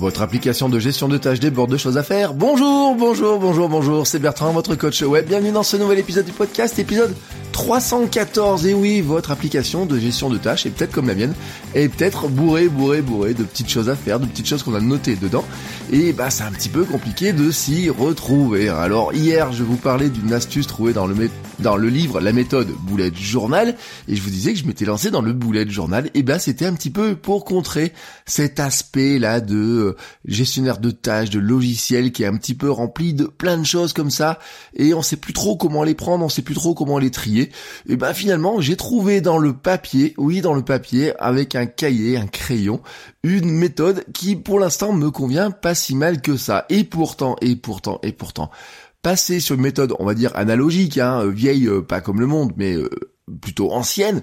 Votre application de gestion de tâches déborde de choses à faire. Bonjour, bonjour, bonjour, bonjour, c'est Bertrand, votre coach web. Bienvenue dans ce nouvel épisode du podcast, épisode 314. Et oui, votre application de gestion de tâches est peut-être comme la mienne, est peut-être bourrée, bourrée, bourrée de petites choses à faire, de petites choses qu'on a notées dedans. Et bah, c'est un petit peu compliqué de s'y retrouver. Alors, hier, je vous parlais d'une astuce trouvée dans le, dans le livre La méthode Bullet Journal, et je vous disais que je m'étais lancé dans le Bullet Journal. Et bah, c'était un petit peu pour contrer cet aspect-là de euh, gestionnaire de tâches, de logiciel qui est un petit peu rempli de plein de choses comme ça, et on sait plus trop comment les prendre, on sait plus trop comment les trier et ben finalement j'ai trouvé dans le papier, oui dans le papier, avec un cahier, un crayon, une méthode qui pour l'instant me convient pas si mal que ça. Et pourtant, et pourtant, et pourtant, passer sur une méthode, on va dire analogique, hein, vieille, euh, pas comme le monde, mais euh, plutôt ancienne,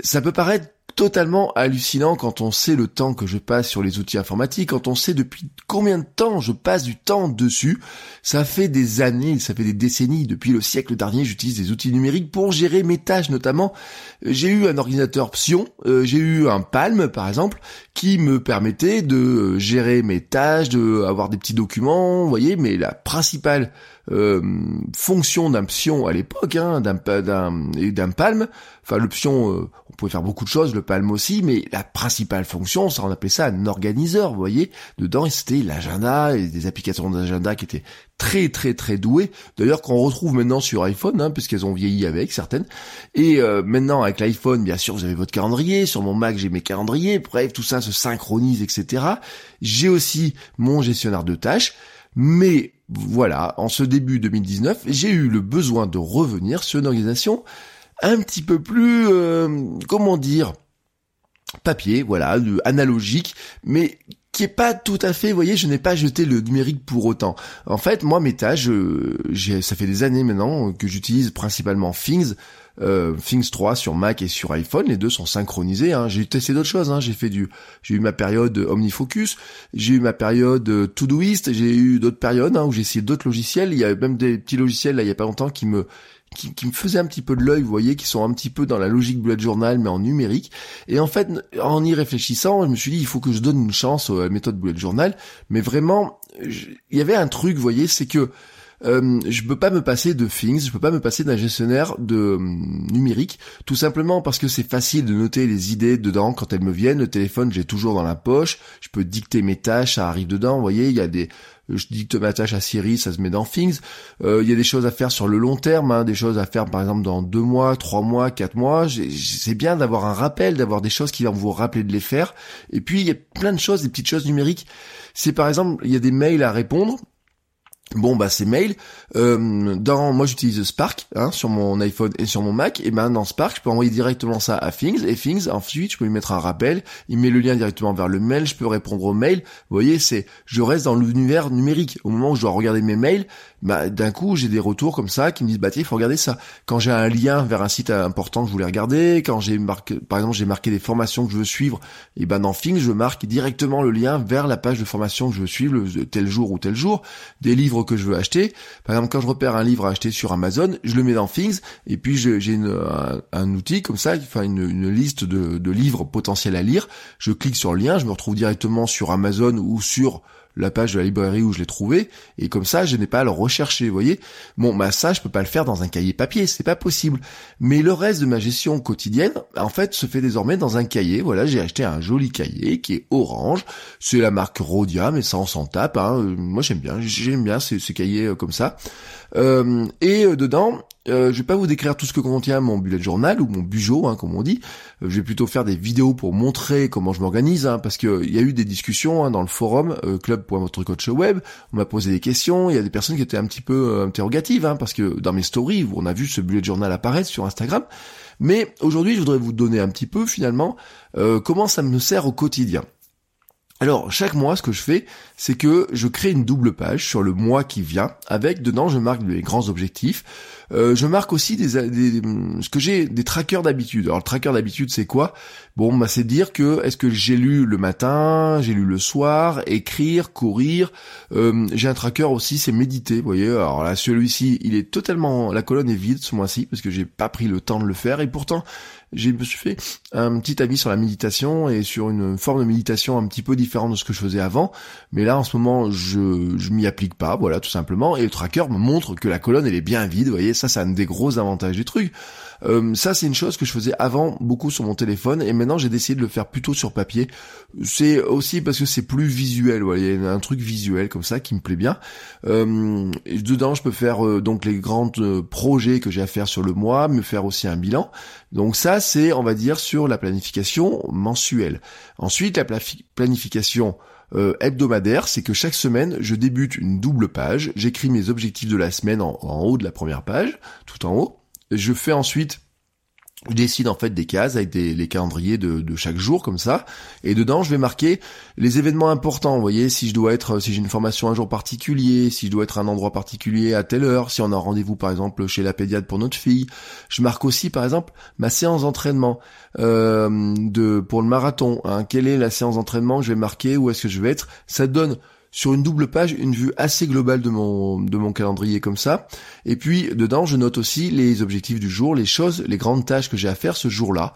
ça peut paraître totalement hallucinant quand on sait le temps que je passe sur les outils informatiques, quand on sait depuis combien de temps je passe du temps dessus. Ça fait des années, ça fait des décennies, depuis le siècle dernier, j'utilise des outils numériques pour gérer mes tâches notamment. J'ai eu un ordinateur Psion, euh, j'ai eu un Palm par exemple, qui me permettait de gérer mes tâches, de avoir des petits documents, vous voyez, mais la principale euh, fonction d'un pion à l'époque, hein, d'un d'un palme. Enfin, le pion, euh, on pouvait faire beaucoup de choses, le palme aussi, mais la principale fonction, ça on appelait ça un organiseur, vous voyez. Dedans, c'était l'agenda et des applications d'agenda qui étaient très très très douées. D'ailleurs, qu'on retrouve maintenant sur iPhone, hein, puisqu'elles ont vieilli avec certaines. Et euh, maintenant, avec l'iPhone, bien sûr, vous avez votre calendrier. Sur mon Mac, j'ai mes calendriers. Bref, tout ça se synchronise, etc. J'ai aussi mon gestionnaire de tâches. Mais voilà, en ce début 2019, j'ai eu le besoin de revenir sur une organisation un petit peu plus, euh, comment dire, papier, voilà, analogique, mais qui est pas tout à fait, vous voyez, je n'ai pas jeté le numérique pour autant. En fait, moi, mes tâches, euh, ça fait des années maintenant que j'utilise principalement Things, euh, Things 3 sur Mac et sur iPhone, les deux sont synchronisés. Hein. J'ai testé d'autres choses. Hein. J'ai fait du, j'ai eu ma période OmniFocus, j'ai eu ma période euh, Todoist, j'ai eu d'autres périodes hein, où j'ai essayé d'autres logiciels. Il y a même des petits logiciels là, il y a pas longtemps qui me qui, qui, me faisaient un petit peu de l'œil, vous voyez, qui sont un petit peu dans la logique bullet journal, mais en numérique. Et en fait, en y réfléchissant, je me suis dit, il faut que je donne une chance à la méthode bullet journal. Mais vraiment, il y avait un truc, vous voyez, c'est que euh, je peux pas me passer de Things, je peux pas me passer d'un gestionnaire de euh, numérique, tout simplement parce que c'est facile de noter les idées dedans quand elles me viennent. Le téléphone, j'ai toujours dans la poche. Je peux dicter mes tâches, ça arrive dedans. Vous voyez, il y a des je dicte ma tâche à Siri, ça se met dans Things. Euh, il y a des choses à faire sur le long terme, hein, des choses à faire par exemple dans deux mois, trois mois, quatre mois. C'est bien d'avoir un rappel, d'avoir des choses qui vont vous rappeler de les faire. Et puis il y a plein de choses, des petites choses numériques. C'est par exemple, il y a des mails à répondre. Bon bah ces mails, euh, dans moi j'utilise Spark hein, sur mon iPhone et sur mon Mac, et ben dans Spark je peux envoyer directement ça à Things et Things ensuite je peux lui mettre un rappel, il met le lien directement vers le mail, je peux répondre au mail. Vous voyez c'est je reste dans l'univers numérique. Au moment où je dois regarder mes mails, bah d'un coup j'ai des retours comme ça qui me disent bah tiens il faut regarder ça. Quand j'ai un lien vers un site important que je voulais regarder, quand j'ai marqué par exemple j'ai marqué des formations que je veux suivre, et ben dans Things je marque directement le lien vers la page de formation que je veux suivre tel jour ou tel jour, des livres que je veux acheter. Par exemple, quand je repère un livre à acheter sur Amazon, je le mets dans Things et puis j'ai un, outil comme ça, enfin une, une liste de, de livres potentiels à lire. Je clique sur le lien, je me retrouve directement sur Amazon ou sur la page de la librairie où je l'ai trouvé, et comme ça, je n'ai pas à le rechercher, vous voyez. Bon, bah ça, je peux pas le faire dans un cahier papier, c'est pas possible. Mais le reste de ma gestion quotidienne, en fait, se fait désormais dans un cahier. Voilà, j'ai acheté un joli cahier qui est orange. C'est la marque Rhodia, mais ça on s'en tape. Hein. Moi, j'aime bien, j'aime bien ces cahiers euh, comme ça. Euh, et euh, dedans, euh, je vais pas vous décrire tout ce que contient mon bullet journal ou mon bujo, hein, comme on dit. Euh, je vais plutôt faire des vidéos pour montrer comment je m'organise, hein, parce qu'il y a eu des discussions hein, dans le forum euh, club.votrecoachweb. On m'a posé des questions. Il y a des personnes qui étaient un petit peu euh, interrogatives, hein, parce que dans mes stories, on a vu ce bullet journal apparaître sur Instagram. Mais aujourd'hui, je voudrais vous donner un petit peu finalement comment ça me sert au quotidien. Alors, chaque mois, ce que je fais, c'est que je crée une double page sur le mois qui vient, avec dedans, je marque les grands objectifs. Euh, je marque aussi des, ce que j'ai des trackers d'habitude. Alors, le tracker d'habitude, c'est quoi? Bon, bah, c'est dire que est-ce que j'ai lu le matin, j'ai lu le soir, écrire, courir? Euh, j'ai un tracker aussi, c'est méditer. Vous voyez, alors là, celui-ci, il est totalement, la colonne est vide ce mois-ci parce que j'ai pas pris le temps de le faire et pourtant j'ai me suis fait un petit avis sur la méditation et sur une forme de méditation un petit peu différente de ce que je faisais avant. Mais là, en ce moment, je, je m'y applique pas, voilà, tout simplement. Et le tracker me montre que la colonne, elle est bien vide. Vous voyez, ça, c'est un des gros avantages du truc. Euh, ça, c'est une chose que je faisais avant beaucoup sur mon téléphone et maintenant j'ai décidé de le faire plutôt sur papier. C'est aussi parce que c'est plus visuel. Voilà, il y a un truc visuel comme ça qui me plaît bien. Euh, dedans, je peux faire euh, donc les grands euh, projets que j'ai à faire sur le mois, me faire aussi un bilan. Donc ça, c'est, on va dire, sur la planification mensuelle. Ensuite, la planification hebdomadaire, c'est que chaque semaine, je débute une double page, j'écris mes objectifs de la semaine en, haut de la première page, tout en haut, je fais ensuite je décide en fait des cases avec des, les calendriers de, de, chaque jour comme ça. Et dedans je vais marquer les événements importants. Vous voyez si je dois être si j'ai une formation un jour particulier si je dois être à un endroit particulier à telle heure si on a rendez-vous par exemple chez la pédiatre pour notre fille je marque aussi par exemple ma séance d'entraînement euh, de pour le marathon hein. quelle est la séance d'entraînement que je vais marquer où est-ce que je vais être? Ça donne sur une double page une vue assez globale de mon de mon calendrier comme ça. Et puis dedans, je note aussi les objectifs du jour, les choses, les grandes tâches que j'ai à faire ce jour-là.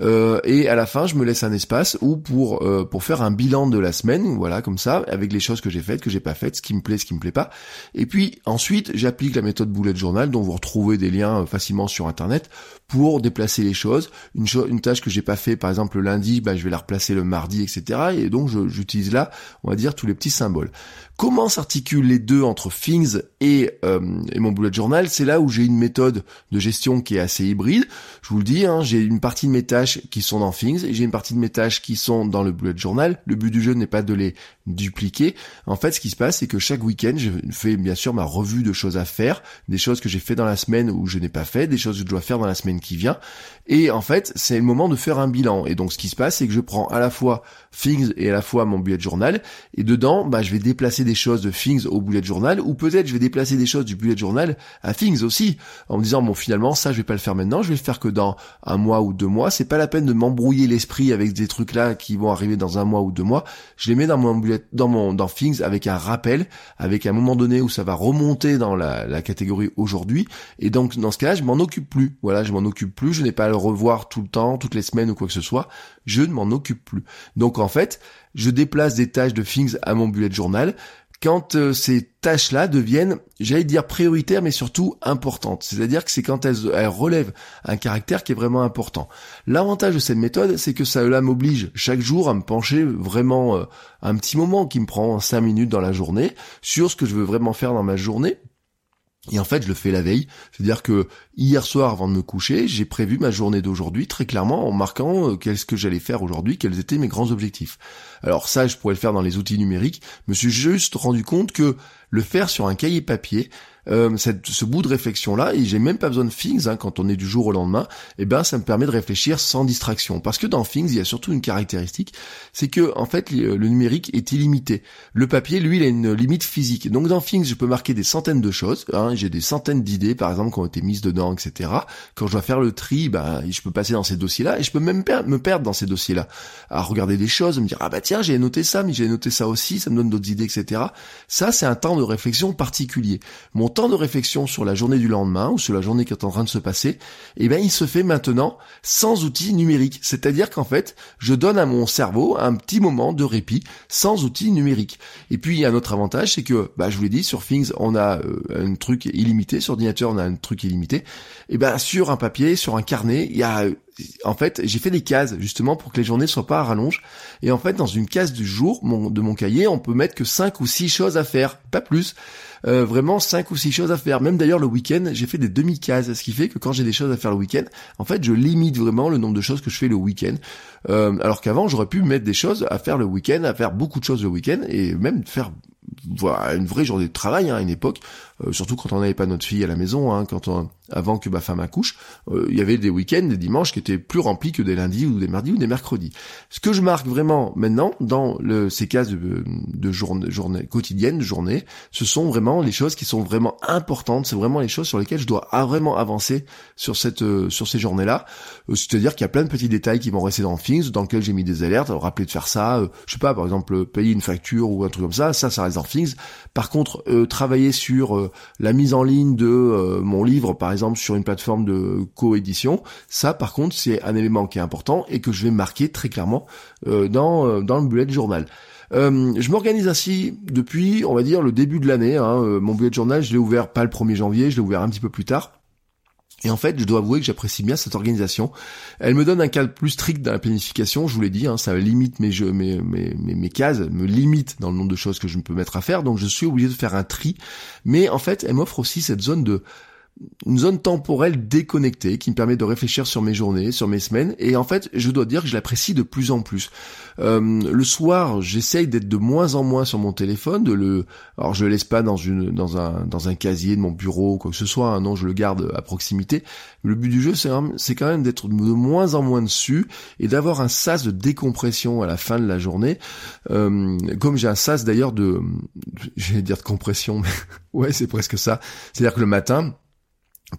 Euh, et à la fin, je me laisse un espace où pour euh, pour faire un bilan de la semaine, voilà comme ça, avec les choses que j'ai faites, que j'ai pas faites, ce qui me plaît, ce qui me plaît pas. Et puis ensuite, j'applique la méthode bullet journal dont vous retrouvez des liens euh, facilement sur internet pour déplacer les choses. Une, une tâche que j'ai pas fait, par exemple le lundi, bah, je vais la replacer le mardi, etc. Et donc j'utilise là, on va dire, tous les petits symboles. Comment s'articulent les deux entre Things et, euh, et mon bullet journal? C'est là où j'ai une méthode de gestion qui est assez hybride. Je vous le dis, hein, j'ai une partie de mes tâches qui sont dans Things et j'ai une partie de mes tâches qui sont dans le bullet journal. Le but du jeu n'est pas de les dupliquer. En fait, ce qui se passe, c'est que chaque week-end, je fais bien sûr ma revue de choses à faire, des choses que j'ai fait dans la semaine où je n'ai pas fait, des choses que je dois faire dans la qui vient. Et en fait, c'est le moment de faire un bilan. Et donc, ce qui se passe, c'est que je prends à la fois Things et à la fois mon bullet journal. Et dedans, bah, je vais déplacer des choses de Things au bullet journal, ou peut-être je vais déplacer des choses du bullet journal à Things aussi, en me disant bon finalement ça je vais pas le faire maintenant, je vais le faire que dans un mois ou deux mois. C'est pas la peine de m'embrouiller l'esprit avec des trucs là qui vont arriver dans un mois ou deux mois. Je les mets dans mon bullet, dans mon dans Things avec un rappel, avec un moment donné où ça va remonter dans la, la catégorie aujourd'hui. Et donc dans ce cas-là, je m'en occupe plus. Voilà, je m'en occupe plus. Je n'ai pas à le revoir tout le temps, toutes les semaines ou quoi que ce soit. Je ne m'en occupe plus. Donc en fait, je déplace des tâches de Things à mon bullet journal quand euh, ces tâches-là deviennent, j'allais dire prioritaires, mais surtout importantes. C'est-à-dire que c'est quand elles, relèvent un caractère qui est vraiment important. L'avantage de cette méthode, c'est que ça là m'oblige chaque jour à me pencher vraiment euh, un petit moment qui me prend cinq minutes dans la journée sur ce que je veux vraiment faire dans ma journée et en fait, je le fais la veille. C'est-à-dire que hier soir, avant de me coucher, j'ai prévu ma journée d'aujourd'hui très clairement en marquant euh, qu'est-ce que j'allais faire aujourd'hui, quels étaient mes grands objectifs. Alors ça, je pourrais le faire dans les outils numériques. Je me suis juste rendu compte que le faire sur un cahier papier, euh, ce bout de réflexion là et j'ai même pas besoin de Things hein, quand on est du jour au lendemain et eh ben ça me permet de réfléchir sans distraction. Parce que dans Things il y a surtout une caractéristique c'est que en fait le numérique est illimité. Le papier lui il a une limite physique. Donc dans Things je peux marquer des centaines de choses hein, j'ai des centaines d'idées par exemple qui ont été mises dedans etc quand je dois faire le tri ben je peux passer dans ces dossiers là et je peux même me perdre dans ces dossiers là à regarder des choses me dire ah bah tiens j'ai noté ça mais j'ai noté ça aussi ça me donne d'autres idées etc ça c'est un temps de réflexion particulier. Mon temps de réflexion sur la journée du lendemain ou sur la journée qui est en train de se passer, eh ben il se fait maintenant sans outils numériques. C'est-à-dire qu'en fait, je donne à mon cerveau un petit moment de répit sans outils numériques. Et puis il y a un autre avantage, c'est que, bah, je vous l'ai dit, sur Things, on a euh, un truc illimité, sur ordinateur, on a un truc illimité. Et ben sur un papier, sur un carnet, il y a en fait, j'ai fait des cases justement pour que les journées soient pas à rallonge. Et en fait, dans une case du jour de mon cahier, on peut mettre que cinq ou six choses à faire, pas plus. Euh, vraiment cinq ou six choses à faire. Même d'ailleurs le week-end, j'ai fait des demi-cases, ce qui fait que quand j'ai des choses à faire le week-end, en fait, je limite vraiment le nombre de choses que je fais le week-end. Euh, alors qu'avant, j'aurais pu mettre des choses à faire le week-end, à faire beaucoup de choses le week-end et même faire voilà, une vraie journée de travail hein, à une époque, euh, surtout quand on n'avait pas notre fille à la maison, hein, quand on, avant que ma femme accouche, euh, il y avait des week-ends, des dimanches qui étaient plus remplis que des lundis ou des mardis ou des mercredis. Ce que je marque vraiment maintenant dans le, ces cases de, de journée, journée quotidienne, journée, ce sont vraiment les choses qui sont vraiment importantes. C'est vraiment les choses sur lesquelles je dois vraiment avancer sur cette euh, sur ces journées-là. C'est-à-dire qu'il y a plein de petits détails qui vont rester dans Things, dans lesquels j'ai mis des alertes. Alors, rappeler de faire ça, je sais pas, par exemple payer une facture ou un truc comme ça, ça, ça reste dans Things. Par contre, travailler sur la mise en ligne de euh, mon livre, par exemple, sur une plateforme de coédition, ça, par contre, c'est un élément qui est important et que je vais marquer très clairement euh, dans, euh, dans le bullet journal. je m'organise ainsi depuis, on va dire, le début de l'année. Hein. mon bullet journal, je l'ai ouvert pas le 1er janvier, je l'ai ouvert un petit peu plus tard. Et en fait, je dois avouer que j'apprécie bien cette organisation. Elle me donne un cadre plus strict dans la planification, je vous l'ai dit, hein, ça limite mes, jeux, mes, mes, cases, me limite dans le nombre de choses que je peux mettre à faire, donc je suis obligé de faire un tri. Mais en fait, elle m'offre aussi cette zone de une zone temporelle déconnectée qui me permet de réfléchir sur mes journées, sur mes semaines. Et en fait, je dois dire que je l'apprécie de plus en plus. Euh, le soir, j'essaye d'être de moins en moins sur mon téléphone. De le, alors je le laisse pas dans un, casier de mon bureau ou quoi que ce soit. Hein. non, je le garde à proximité. Le but du jeu, c'est, quand même d'être de moins en moins dessus et d'avoir un sas de décompression à la fin de la journée. Euh, comme j'ai un sas d'ailleurs de, je vais dire de compression, mais ouais, c'est presque ça. C'est-à-dire que le matin,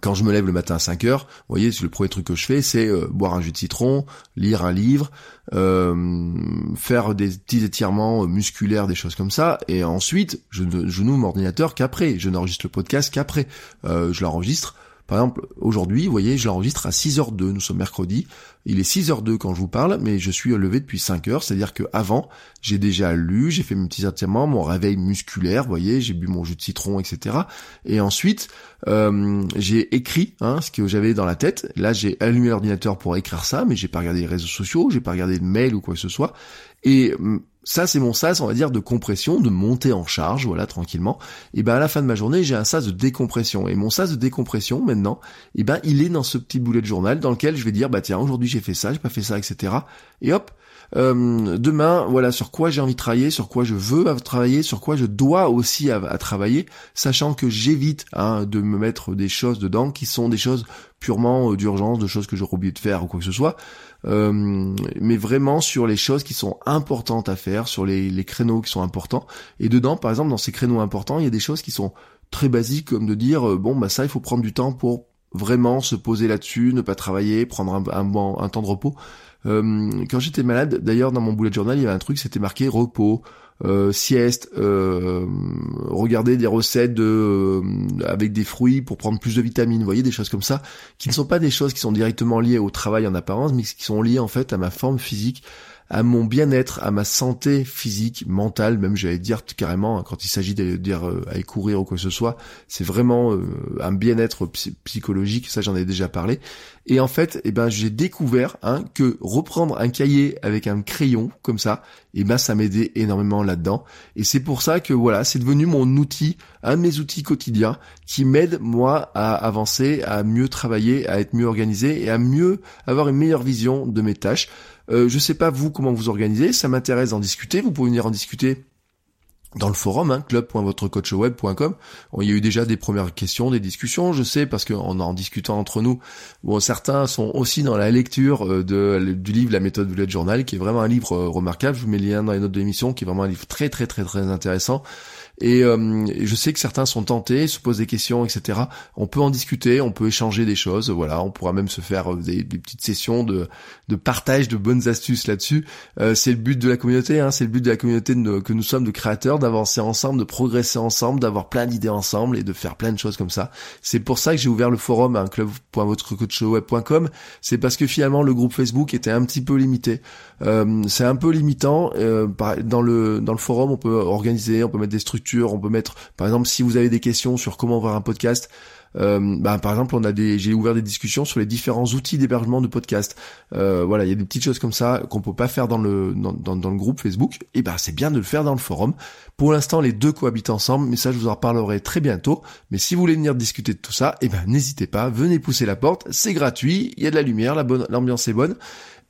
quand je me lève le matin à 5 heures, vous voyez, le premier truc que je fais, c'est euh, boire un jus de citron, lire un livre, euh, faire des petits étirements musculaires, des choses comme ça, et ensuite, je, je noue mon ordinateur qu'après. Je n'enregistre le podcast qu'après. Euh, je l'enregistre par exemple, aujourd'hui, vous voyez, je l'enregistre à 6h02, nous sommes mercredi, il est 6h02 quand je vous parle, mais je suis levé depuis 5h, c'est-à-dire que avant, j'ai déjà lu, j'ai fait mes petits étirements, mon réveil musculaire, vous voyez, j'ai bu mon jus de citron, etc. Et ensuite, euh, j'ai écrit hein, ce que j'avais dans la tête. Là, j'ai allumé l'ordinateur pour écrire ça, mais j'ai pas regardé les réseaux sociaux, j'ai pas regardé de mail ou quoi que ce soit. Et hum, ça c'est mon sas, on va dire, de compression, de montée en charge, voilà, tranquillement. Et ben à la fin de ma journée, j'ai un sas de décompression. Et mon sas de décompression, maintenant, et ben il est dans ce petit boulet de journal dans lequel je vais dire, bah tiens, aujourd'hui j'ai fait ça, j'ai pas fait ça, etc. Et hop, euh, demain, voilà, sur quoi j'ai envie de travailler, sur quoi je veux travailler, sur quoi je dois aussi à, travailler, sachant que j'évite hein, de me mettre des choses dedans qui sont des choses purement euh, d'urgence, de choses que j'aurais oublié de faire ou quoi que ce soit, euh, mais vraiment sur les choses qui sont importantes à faire, sur les, créneaux qui sont importants. Et dedans, par exemple, dans ces créneaux importants, il y a des choses qui sont très basiques, comme de dire, bon, bah ça, il faut prendre du temps pour vraiment se poser là-dessus, ne pas travailler, prendre un, un, bon, un temps de repos. Euh, quand j'étais malade, d'ailleurs dans mon bullet journal, il y avait un truc, c'était marqué repos, euh, sieste, euh, regarder des recettes euh, avec des fruits pour prendre plus de vitamines, vous voyez des choses comme ça, qui ne sont pas des choses qui sont directement liées au travail en apparence, mais qui sont liées en fait à ma forme physique, à mon bien-être, à ma santé physique, mentale, même j'allais dire carrément hein, quand il s'agit d'aller euh, courir ou quoi que ce soit, c'est vraiment euh, un bien-être psychologique, ça j'en ai déjà parlé. Et en fait, eh ben j'ai découvert hein, que reprendre un cahier avec un crayon comme ça, eh ben ça m'aidait énormément là-dedans. Et c'est pour ça que voilà, c'est devenu mon outil, un de mes outils quotidiens qui m'aide moi à avancer, à mieux travailler, à être mieux organisé et à mieux avoir une meilleure vision de mes tâches. Euh, je sais pas vous comment vous organisez, ça m'intéresse d'en discuter. Vous pouvez venir en discuter dans le forum, hein, club.votrecoachweb.com. il y a eu déjà des premières questions, des discussions, je sais, parce qu'en en discutant entre nous, bon, certains sont aussi dans la lecture euh, du livre La méthode Bullet Journal, qui est vraiment un livre euh, remarquable. Je vous mets le lien dans les notes de l'émission, qui est vraiment un livre très très très très intéressant. Euh, et, je sais que certains sont tentés, se posent des questions, etc. On peut en discuter, on peut échanger des choses. Voilà, on pourra même se faire euh, des, petites sessions de, de, partage de bonnes astuces là-dessus. Euh, c'est le but de la communauté, hein, c'est le but de la communauté que nous sommes de créateurs, d'avancer ensemble, de progresser ensemble, d'avoir plein d'idées ensemble et de faire plein de choses comme ça. C'est pour ça que j'ai ouvert le forum hein, club.votrecoachweb.com. C'est parce que finalement le groupe Facebook était un petit peu limité. Euh, c'est un peu limitant. Euh, dans le dans le forum, on peut organiser, on peut mettre des structures, on peut mettre, par exemple, si vous avez des questions sur comment voir un podcast, Euh, bah, par exemple, on a des, j'ai ouvert des discussions sur les différents outils d'hébergement de podcast. Euh, voilà, il y a des petites choses comme ça qu'on peut pas faire dans le dans, dans, le groupe Facebook. Et ben c'est bien de le faire dans le forum. Pour l'instant, les deux cohabitent ensemble, mais ça je vous en reparlerai très bientôt. Mais si vous voulez venir discuter de tout ça, et ben n'hésitez pas, venez pousser la porte, c'est gratuit, il y a de la lumière, la bonne, l'ambiance est bonne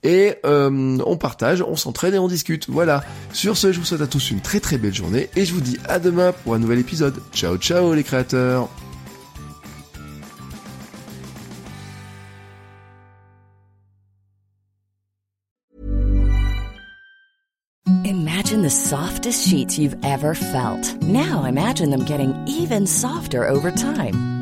et euh, on partage, on s'entraîne et on discute. Voilà. Sur ce, je vous souhaite à tous une très très belle journée et je vous dis à demain pour un nouvel épisode. Ciao ciao les créateurs Imagine the softest sheets you've ever felt. Now imagine them getting even softer over time.